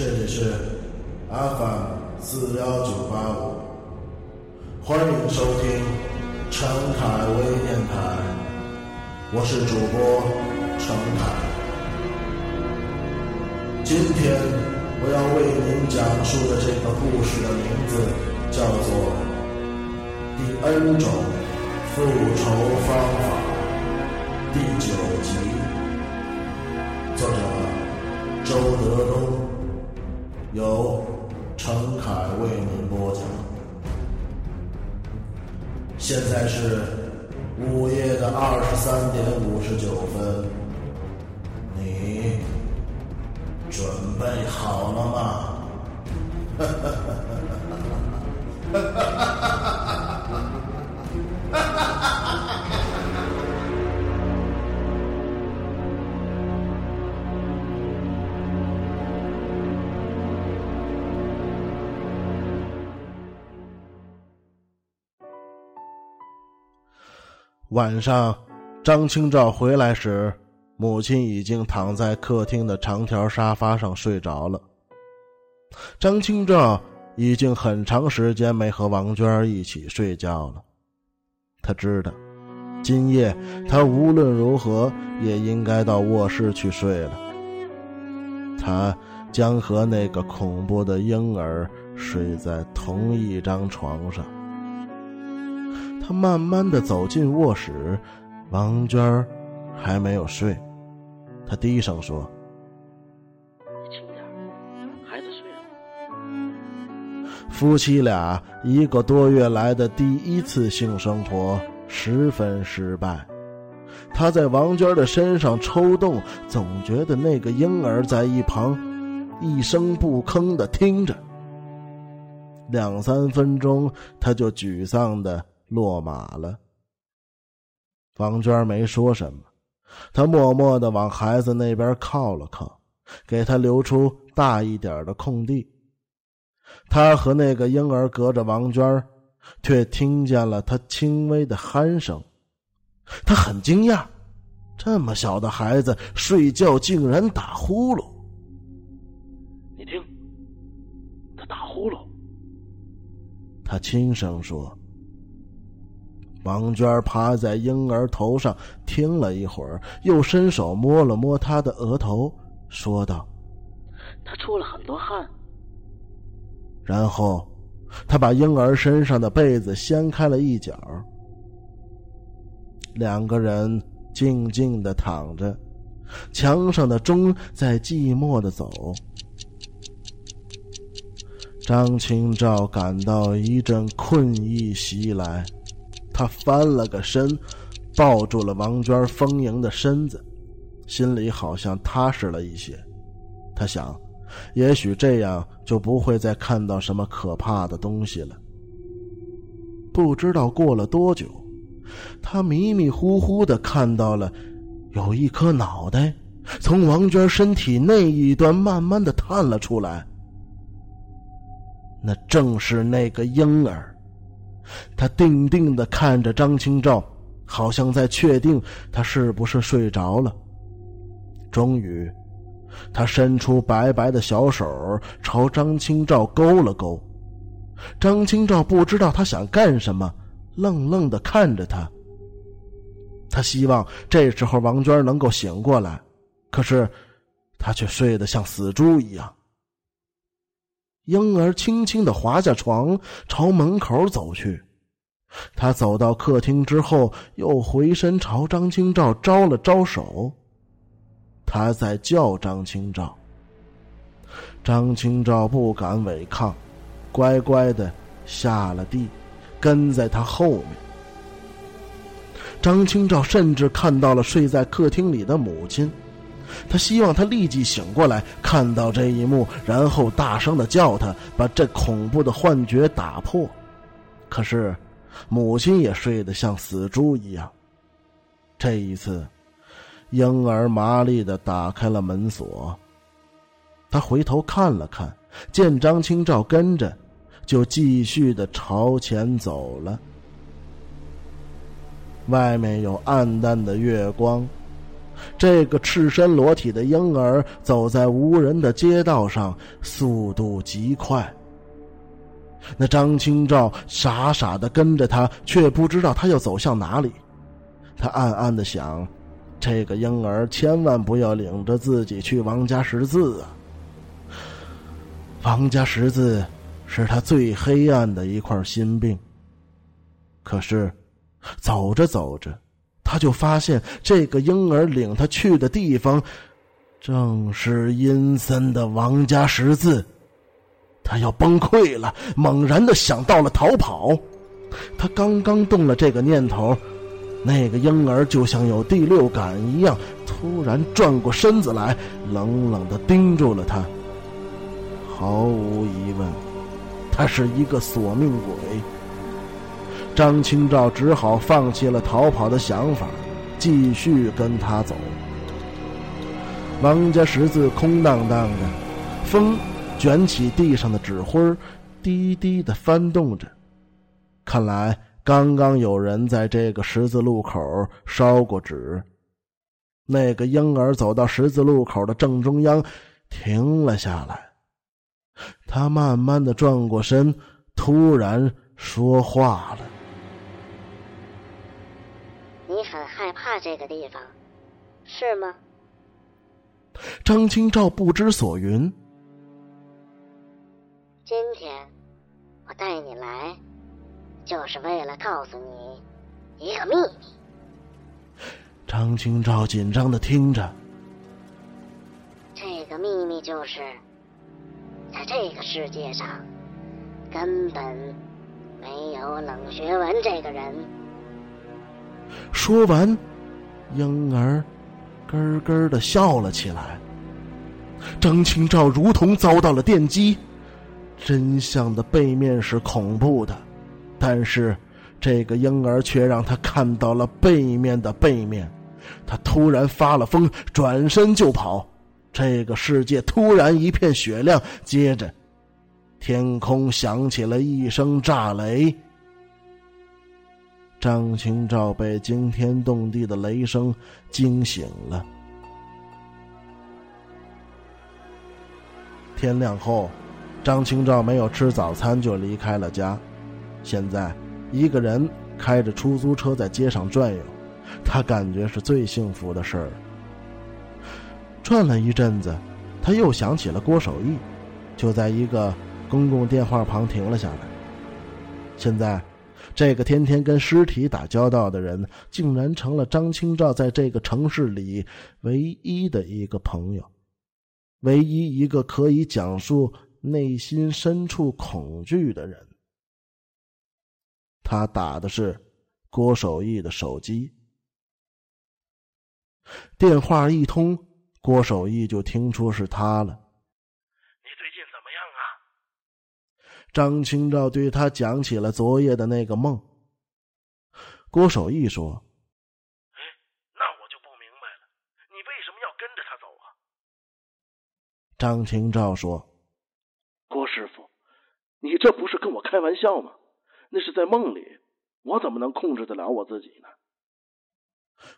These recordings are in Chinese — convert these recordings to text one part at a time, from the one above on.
这里是 FM 四幺九八五，欢迎收听陈凯微电台，我是主播陈凯。今天我要为您讲述的这个故事的名字叫做《第 N 种复仇方法》第九集，作者周德东，由陈凯为您播讲。现在是午夜的二十三点五十九分，你准备好了吗？哈哈哈哈哈！哈哈晚上，张清照回来时，母亲已经躺在客厅的长条沙发上睡着了。张清照已经很长时间没和王娟一起睡觉了。他知道，今夜他无论如何也应该到卧室去睡了。他将和那个恐怖的婴儿睡在同一张床上。他慢慢的走进卧室，王娟儿还没有睡。他低声说：“你轻点孩子睡了。”夫妻俩一个多月来的第一次性生活十分失败。他在王娟的身上抽动，总觉得那个婴儿在一旁一声不吭的听着。两三分钟，他就沮丧的。落马了。王娟没说什么，她默默的往孩子那边靠了靠，给他留出大一点的空地。他和那个婴儿隔着王娟，却听见了他轻微的鼾声。他很惊讶，这么小的孩子睡觉竟然打呼噜。你听，他打呼噜。他轻声说。王娟趴在婴儿头上听了一会儿，又伸手摸了摸他的额头，说道：“他出了很多汗。”然后，他把婴儿身上的被子掀开了一角。两个人静静的躺着，墙上的钟在寂寞的走。张清照感到一阵困意袭来。他翻了个身，抱住了王娟丰盈的身子，心里好像踏实了一些。他想，也许这样就不会再看到什么可怕的东西了。不知道过了多久，他迷迷糊糊的看到了有一颗脑袋从王娟身体那一端慢慢的探了出来，那正是那个婴儿。他定定的看着张清照，好像在确定他是不是睡着了。终于，他伸出白白的小手朝张清照勾了勾。张清照不知道他想干什么，愣愣的看着他。他希望这时候王娟能够醒过来，可是他却睡得像死猪一样。婴儿轻轻的滑下床，朝门口走去。他走到客厅之后，又回身朝张清照招了招手。他在叫张清照。张清照不敢违抗，乖乖的下了地，跟在他后面。张清照甚至看到了睡在客厅里的母亲。他希望他立即醒过来，看到这一幕，然后大声的叫他，把这恐怖的幻觉打破。可是，母亲也睡得像死猪一样。这一次，婴儿麻利的打开了门锁。他回头看了看，见张清照跟着，就继续的朝前走了。外面有暗淡的月光。这个赤身裸体的婴儿走在无人的街道上，速度极快。那张清照傻傻的跟着他，却不知道他要走向哪里。他暗暗的想：这个婴儿千万不要领着自己去王家识字啊！王家识字是他最黑暗的一块心病。可是，走着走着。他就发现这个婴儿领他去的地方，正是阴森的王家十字。他要崩溃了，猛然的想到了逃跑。他刚刚动了这个念头，那个婴儿就像有第六感一样，突然转过身子来，冷冷的盯住了他。毫无疑问，他是一个索命鬼。张清照只好放弃了逃跑的想法，继续跟他走。王家十字空荡荡的，风卷起地上的纸灰低低的翻动着。看来刚刚有人在这个十字路口烧过纸。那个婴儿走到十字路口的正中央，停了下来。他慢慢的转过身，突然说话了。你很害怕这个地方，是吗？张清照不知所云。今天我带你来，就是为了告诉你一个秘密。张清照紧张的听着。这个秘密就是，在这个世界上，根本没有冷学文这个人。说完，婴儿咯咯的笑了起来。张清照如同遭到了电击，真相的背面是恐怖的，但是这个婴儿却让他看到了背面的背面。他突然发了疯，转身就跑。这个世界突然一片雪亮，接着天空响起了一声炸雷。张清照被惊天动地的雷声惊醒了。天亮后，张清照没有吃早餐就离开了家。现在，一个人开着出租车在街上转悠，他感觉是最幸福的事儿。转了一阵子，他又想起了郭守义，就在一个公共电话旁停了下来。现在。这个天天跟尸体打交道的人，竟然成了张清照在这个城市里唯一的一个朋友，唯一一个可以讲述内心深处恐惧的人。他打的是郭守义的手机，电话一通，郭守义就听出是他了。你最近怎么样啊张清照对他讲起了昨夜的那个梦。郭守义说：“哎，那我就不明白了，你为什么要跟着他走啊？”张清照说：“郭师傅，你这不是跟我开玩笑吗？那是在梦里，我怎么能控制得了我自己呢？”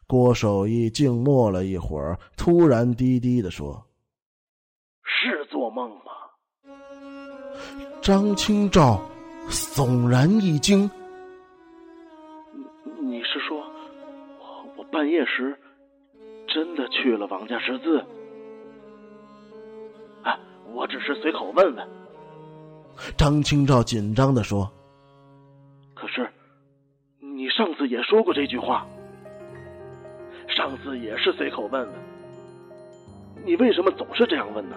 郭守义静默了一会儿，突然低低的说：“是做梦吗？”张清照悚然一惊：“你你是说，我半夜时真的去了王家十字？啊，我只是随口问问。”张清照紧张的说：“可是你上次也说过这句话，上次也是随口问问，你为什么总是这样问呢？”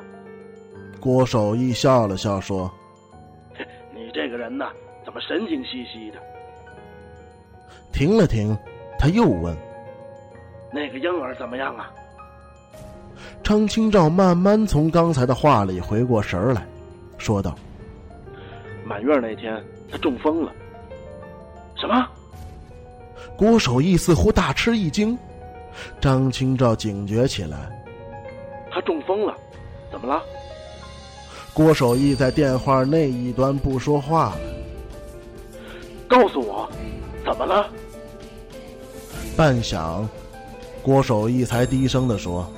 郭守义笑了笑说。你这个人呢，怎么神经兮兮的？停了停，他又问：“那个婴儿怎么样啊？”张清照慢慢从刚才的话里回过神来，说道：“满月那天，他中风了。”什么？郭守义似乎大吃一惊，张清照警觉起来：“他中风了，怎么了？”郭守义在电话那一端不说话了。告诉我，怎么了？半晌，郭守义才低声的说：“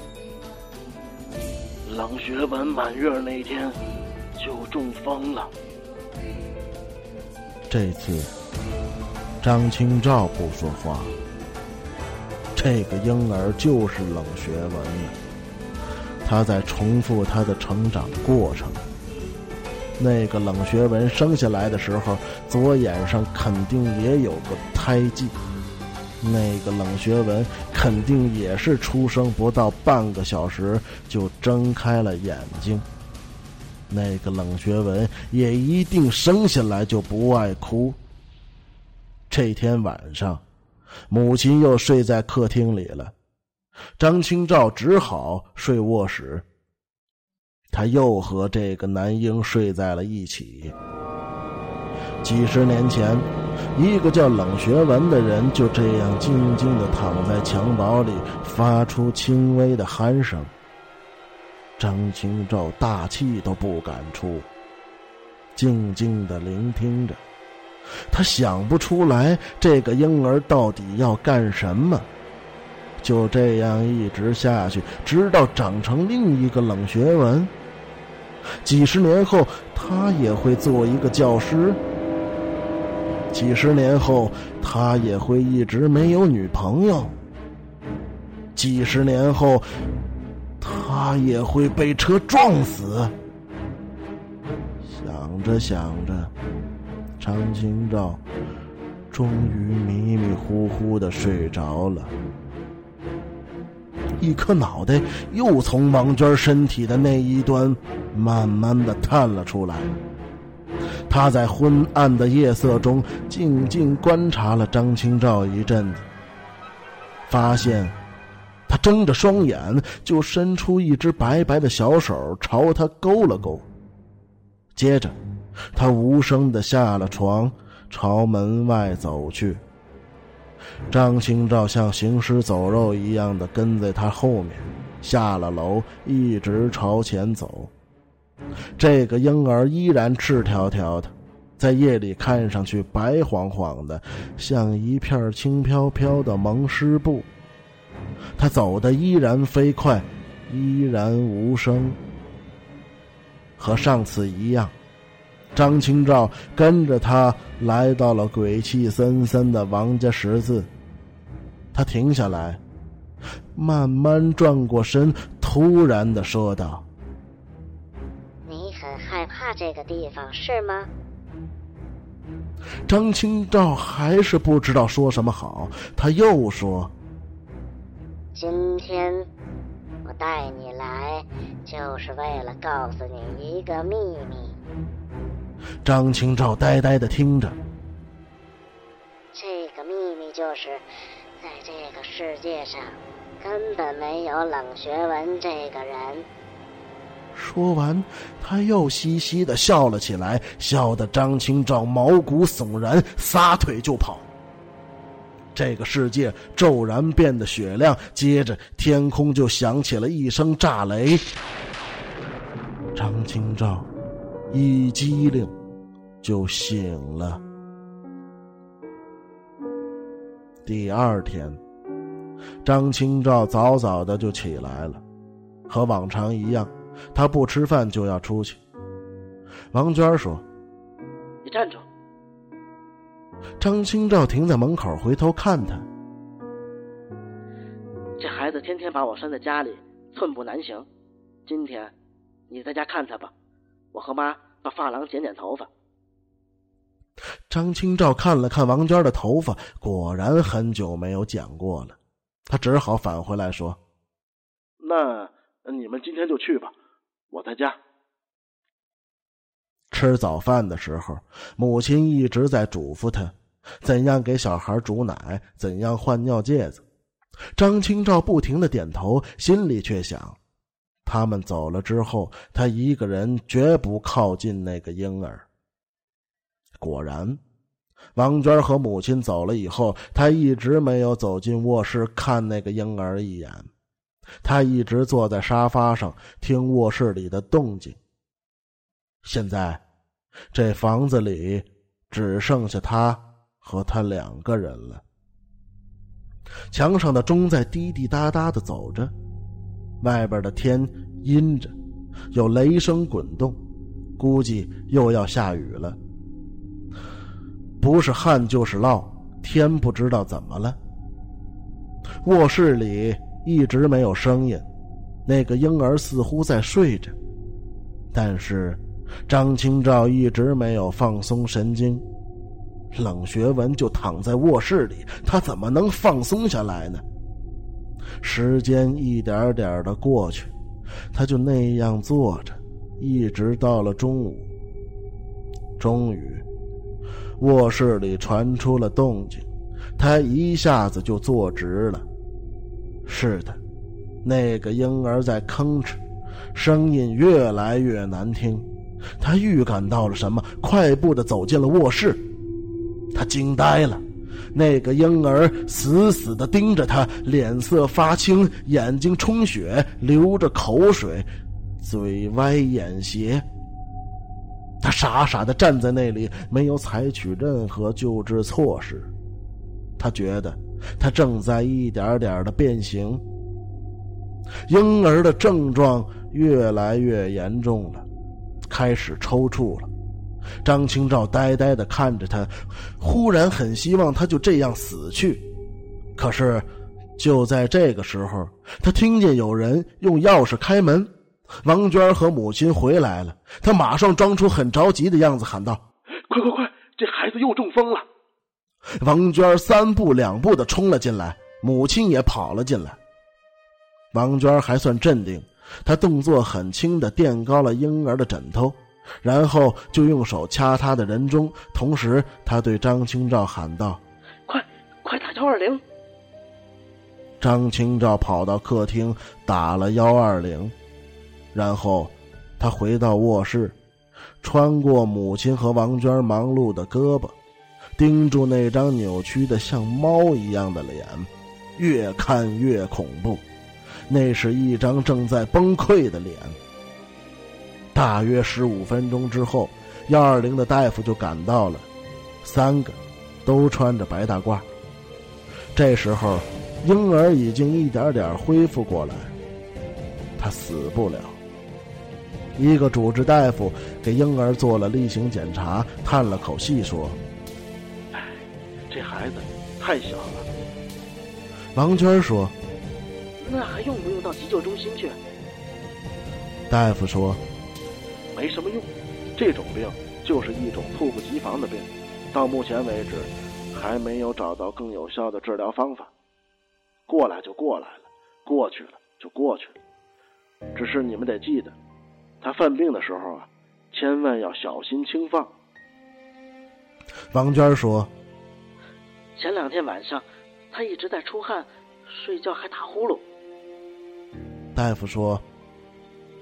冷学文满月那天就中风了。”这次，张清照不说话。这个婴儿就是冷学文，他在重复他的成长过程。那个冷学文生下来的时候，左眼上肯定也有个胎记。那个冷学文肯定也是出生不到半个小时就睁开了眼睛。那个冷学文也一定生下来就不爱哭。这天晚上，母亲又睡在客厅里了，张清照只好睡卧室。他又和这个男婴睡在了一起。几十年前，一个叫冷学文的人就这样静静的躺在襁褓里，发出轻微的鼾声。张清照大气都不敢出，静静的聆听着。他想不出来这个婴儿到底要干什么，就这样一直下去，直到长成另一个冷学文。几十年后，他也会做一个教师。几十年后，他也会一直没有女朋友。几十年后，他也会被车撞死。想着想着，张清照终于迷迷糊糊的睡着了。一颗脑袋又从王娟身体的那一端慢慢的探了出来。他在昏暗的夜色中静静观察了张清照一阵子，发现睁着双眼，就伸出一只白白的小手朝他勾了勾。接着，他无声的下了床，朝门外走去。张清照像行尸走肉一样的跟在他后面，下了楼，一直朝前走。这个婴儿依然赤条条的，在夜里看上去白晃晃的，像一片轻飘飘的蒙湿布。他走的依然飞快，依然无声。和上次一样，张清照跟着他来到了鬼气森森的王家十字。他停下来，慢慢转过身，突然的说道。你很害怕这个地方是吗？张清照还是不知道说什么好，他又说：“今天我带你来，就是为了告诉你一个秘密。”张清照呆呆的听着。这个秘密就是，在这个世界上，根本没有冷学文这个人。说完，他又嘻嘻的笑了起来，笑得张清照毛骨悚然，撒腿就跑。这个世界骤然变得雪亮，接着天空就响起了一声炸雷。张清照一激灵就醒了。第二天，张清照早早的就起来了，和往常一样。他不吃饭就要出去。王娟说：“你站住！”张清照停在门口，回头看他。这孩子天天把我拴在家里，寸步难行。今天，你在家看他吧，我和妈到发廊剪剪头发。张清照看了看王娟的头发，果然很久没有剪过了。他只好返回来说：“那你们今天就去吧。”我在家吃早饭的时候，母亲一直在嘱咐他怎样给小孩煮奶，怎样换尿介子。张清照不停的点头，心里却想：他们走了之后，他一个人绝不靠近那个婴儿。果然，王娟和母亲走了以后，他一直没有走进卧室看那个婴儿一眼。他一直坐在沙发上听卧室里的动静。现在，这房子里只剩下他和他两个人了。墙上的钟在滴滴答答的走着，外边的天阴着，有雷声滚动，估计又要下雨了。不是旱就是涝，天不知道怎么了。卧室里一直没有声音，那个婴儿似乎在睡着，但是张清照一直没有放松神经。冷学文就躺在卧室里，他怎么能放松下来呢？时间一点点的过去，他就那样坐着，一直到了中午。终于，卧室里传出了动静，他一下子就坐直了。是的，那个婴儿在吭哧，声音越来越难听。他预感到了什么，快步的走进了卧室。他惊呆了，那个婴儿死死的盯着他，脸色发青，眼睛充血，流着口水，嘴歪眼斜。他傻傻的站在那里，没有采取任何救治措施。他觉得他正在一点点的变形。婴儿的症状越来越严重了，开始抽搐了。张清照呆呆的看着他，忽然很希望他就这样死去。可是，就在这个时候，他听见有人用钥匙开门，王娟和母亲回来了。他马上装出很着急的样子，喊道：“快快快，这孩子又中风了！”王娟三步两步的冲了进来，母亲也跑了进来。王娟还算镇定，她动作很轻的垫高了婴儿的枕头。然后就用手掐他的人中，同时他对张清照喊道：“快，快打幺二零！”张清照跑到客厅打了幺二零，然后他回到卧室，穿过母亲和王娟忙碌的胳膊，盯住那张扭曲的像猫一样的脸，越看越恐怖，那是一张正在崩溃的脸。大约十五分钟之后，幺二零的大夫就赶到了，三个都穿着白大褂。这时候，婴儿已经一点点恢复过来，他死不了。一个主治大夫给婴儿做了例行检查，叹了口气说：“哎，这孩子太小了。”王娟说：“那还用不用到急救中心去？”大夫说。没什么用，这种病就是一种猝不及防的病，到目前为止还没有找到更有效的治疗方法。过来就过来了，过去了就过去了。只是你们得记得，他犯病的时候啊，千万要小心轻放。王娟说：“前两天晚上他一直在出汗，睡觉还打呼噜。”大夫说：“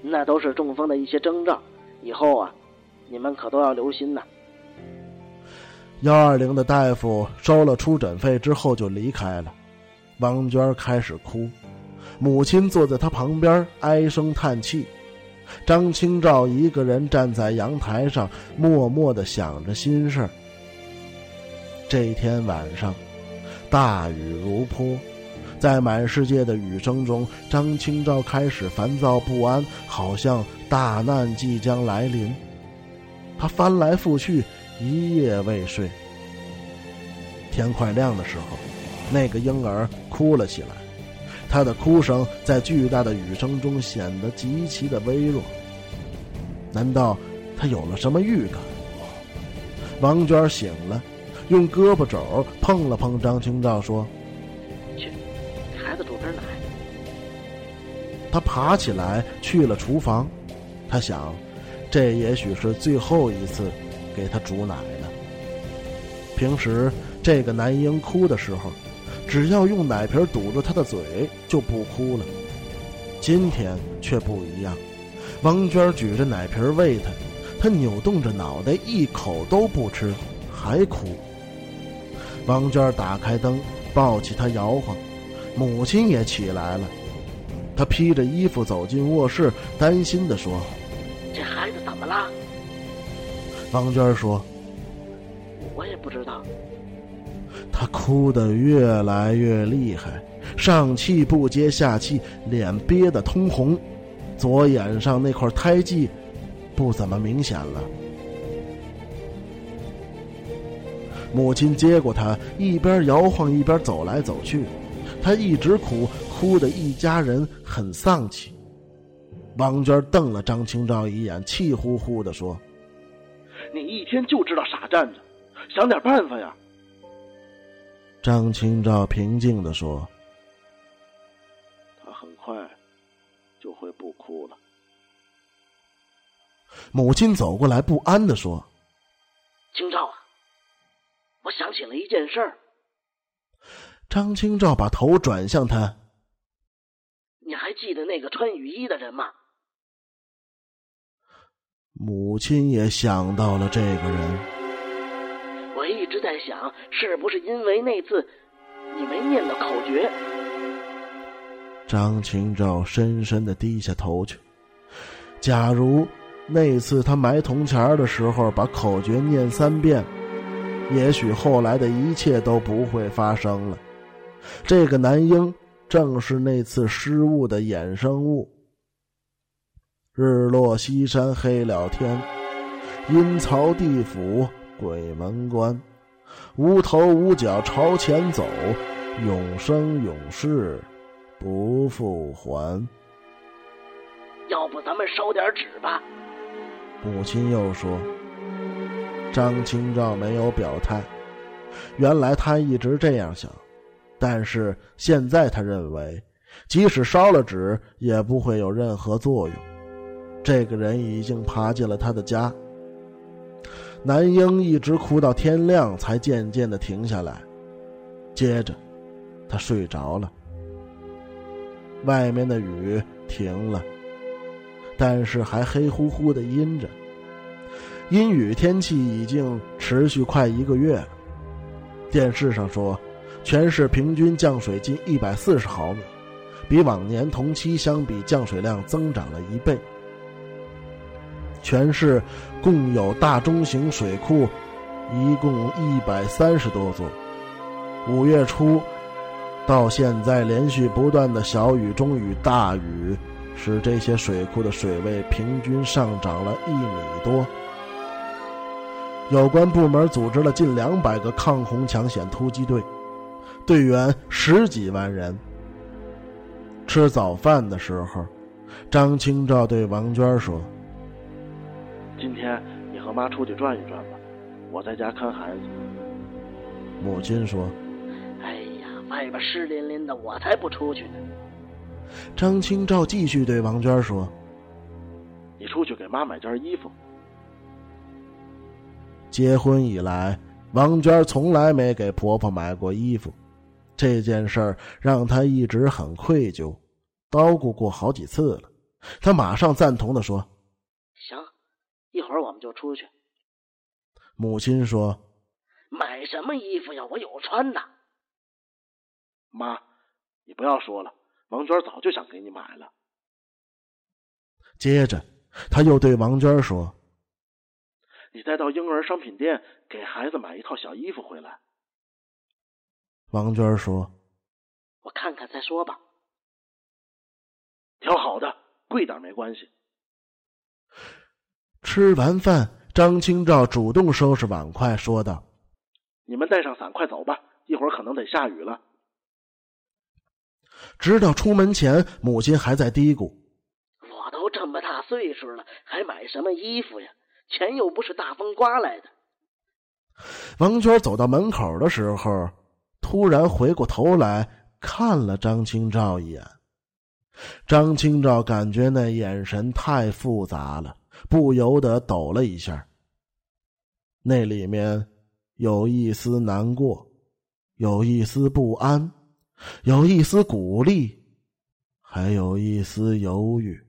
那都是中风的一些征兆。”以后啊，你们可都要留心呐。幺二零的大夫收了出诊费之后就离开了。王娟开始哭，母亲坐在她旁边唉声叹气。张清照一个人站在阳台上，默默的想着心事这天晚上，大雨如泼，在满世界的雨声中，张清照开始烦躁不安，好像……大难即将来临，他翻来覆去，一夜未睡。天快亮的时候，那个婴儿哭了起来，他的哭声在巨大的雨声中显得极其的微弱。难道他有了什么预感？王娟醒了，用胳膊肘碰了碰张清照，说：“，”他爬起来去了厨房。他想，这也许是最后一次给他煮奶了。平时这个男婴哭的时候，只要用奶瓶堵住他的嘴就不哭了。今天却不一样，王娟举着奶瓶喂他，他扭动着脑袋一口都不吃，还哭。王娟打开灯，抱起他摇晃，母亲也起来了。她披着衣服走进卧室，担心的说：“这孩子怎么了？”王娟说：“我也不知道。”她哭得越来越厉害，上气不接下气，脸憋得通红，左眼上那块胎记不怎么明显了。母亲接过他，一边摇晃一边走来走去。他一直哭，哭得一家人很丧气。王娟瞪了张清照一眼，气呼呼地说：“你一天就知道傻站着，想点办法呀！”张清照平静地说：“他很快就会不哭了。”母亲走过来，不安地说：“清照啊，我想起了一件事儿。”张清照把头转向他：“你还记得那个穿雨衣的人吗？”母亲也想到了这个人。我一直在想，是不是因为那次你没念到口诀？张清照深深的低下头去。假如那次他埋铜钱的时候把口诀念三遍，也许后来的一切都不会发生了。这个男婴正是那次失误的衍生物。日落西山黑了天，阴曹地府鬼门关，无头无脚朝前走，永生永世不复还。要不咱们烧点纸吧？母亲又说。张清照没有表态，原来他一直这样想，但是现在他认为，即使烧了纸，也不会有任何作用。这个人已经爬进了他的家。男婴一直哭到天亮，才渐渐的停下来。接着，他睡着了。外面的雨停了，但是还黑乎乎的阴着。阴雨天气已经持续快一个月了。电视上说，全市平均降水近一百四十毫米，比往年同期相比降水量增长了一倍。全市共有大中型水库，一共一百三十多座。五月初到现在，连续不断的小雨、中雨、大雨，使这些水库的水位平均上涨了一米多。有关部门组织了近两百个抗洪抢险突击队，队员十几万人。吃早饭的时候，张清照对王娟说。今天你和妈出去转一转吧，我在家看孩子。母亲说：“哎呀，外边湿淋淋的，我才不出去呢。”张清照继续对王娟说：“你出去给妈买件衣服。”结婚以来，王娟从来没给婆婆买过衣服，这件事儿让他一直很愧疚，叨咕过好几次了。他马上赞同的说：“行。”一会儿我们就出去。母亲说：“买什么衣服呀？我有穿的。”妈，你不要说了，王娟早就想给你买了。接着，他又对王娟说：“你再到婴儿商品店给孩子买一套小衣服回来。”王娟说：“我看看再说吧。挑好的，贵点没关系。”吃完饭，张清照主动收拾碗筷，说道：“你们带上伞，快走吧，一会儿可能得下雨了。”直到出门前，母亲还在嘀咕：“我都这么大岁数了，还买什么衣服呀？钱又不是大风刮来的。”王娟走到门口的时候，突然回过头来看了张清照一眼。张清照感觉那眼神太复杂了。不由得抖了一下。那里面有一丝难过，有一丝不安，有一丝鼓励，还有一丝犹豫。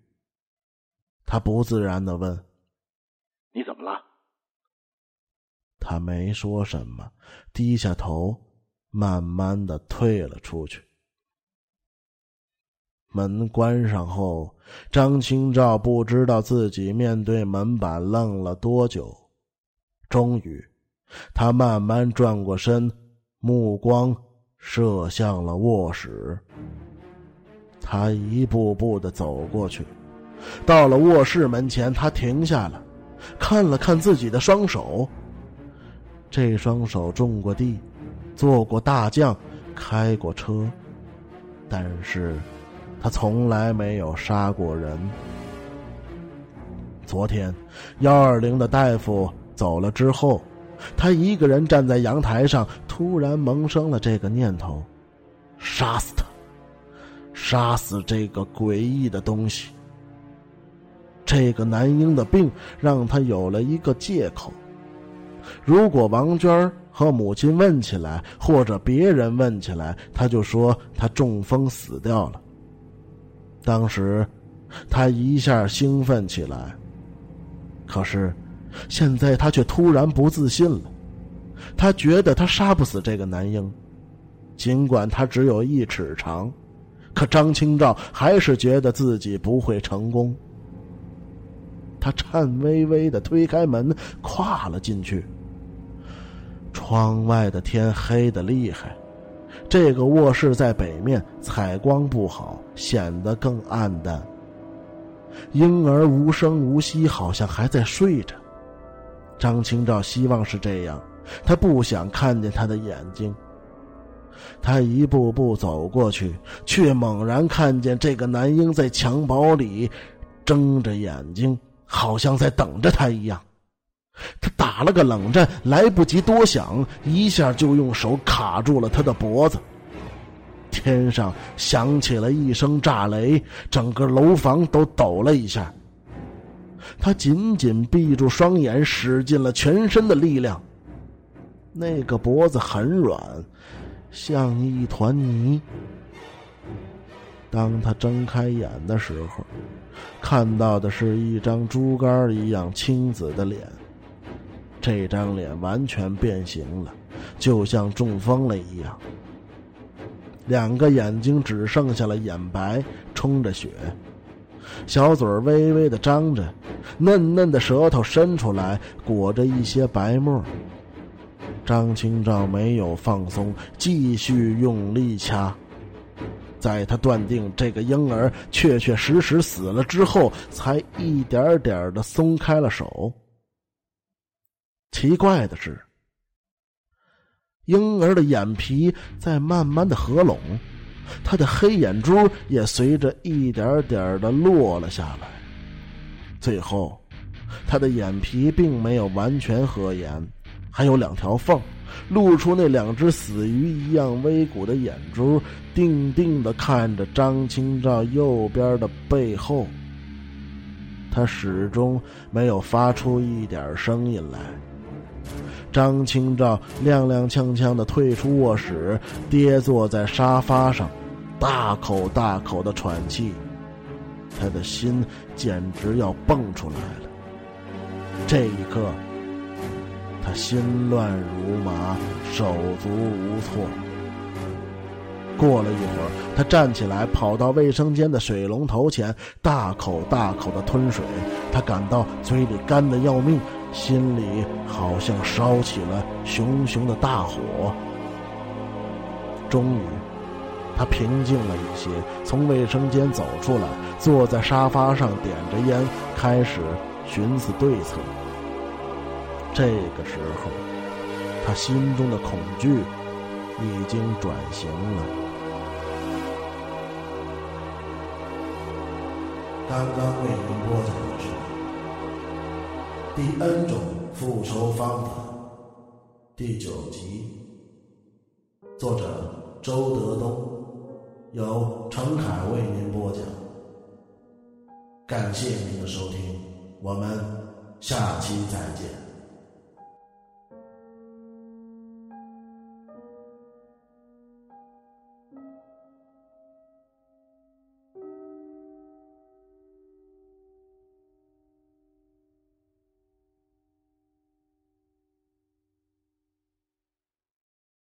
他不自然的问：“你怎么了？”他没说什么，低下头，慢慢的退了出去。门关上后，张清照不知道自己面对门板愣了多久。终于，他慢慢转过身，目光射向了卧室。他一步步的走过去，到了卧室门前，他停下了，看了看自己的双手。这双手种过地，做过大将，开过车，但是，他从来没有杀过人。昨天，幺二零的大夫走了之后，他一个人站在阳台上，突然萌生了这个念头：杀死他，杀死这个诡异的东西。这个男婴的病让他有了一个借口。如果王娟和母亲问起来，或者别人问起来，他就说他中风死掉了。当时，他一下兴奋起来。可是，现在他却突然不自信了。他觉得他杀不死这个男婴，尽管他只有一尺长，可张清照还是觉得自己不会成功。他颤巍巍的推开门，跨了进去。窗外的天黑的厉害，这个卧室在北面，采光不好，显得更暗淡。婴儿无声无息，好像还在睡着。张清照希望是这样，他不想看见他的眼睛。他一步步走过去，却猛然看见这个男婴在襁褓里睁着眼睛，好像在等着他一样。他打了个冷战，来不及多想，一下就用手卡住了他的脖子。天上响起了一声炸雷，整个楼房都抖了一下。他紧紧闭住双眼，使尽了全身的力量。那个脖子很软，像一团泥。当他睁开眼的时候，看到的是一张猪肝一样青紫的脸。这张脸完全变形了，就像中风了一样。两个眼睛只剩下了眼白，充着血，小嘴微微的张着，嫩嫩的舌头伸出来，裹着一些白沫。张清照没有放松，继续用力掐。在他断定这个婴儿确确实实死了之后，才一点点的松开了手。奇怪的是。婴儿的眼皮在慢慢的合拢，他的黑眼珠也随着一点点的落了下来。最后，他的眼皮并没有完全合严，还有两条缝，露出那两只死鱼一样微鼓的眼珠，定定的看着张清照右边的背后。他始终没有发出一点声音来。张清照踉踉跄跄的退出卧室，跌坐在沙发上，大口大口的喘气，他的心简直要蹦出来了。这一刻，他心乱如麻，手足无措。过了一会儿，他站起来，跑到卫生间的水龙头前，大口大口的吞水。他感到嘴里干的要命。心里好像烧起了熊熊的大火。终于，他平静了一些，从卫生间走出来，坐在沙发上，点着烟，开始寻思对策。这个时候，他心中的恐惧已经转型了。刚刚为您播讲的是。第 N 种复仇方法，第九集，作者周德东，由程凯为您播讲。感谢您的收听，我们下期再见。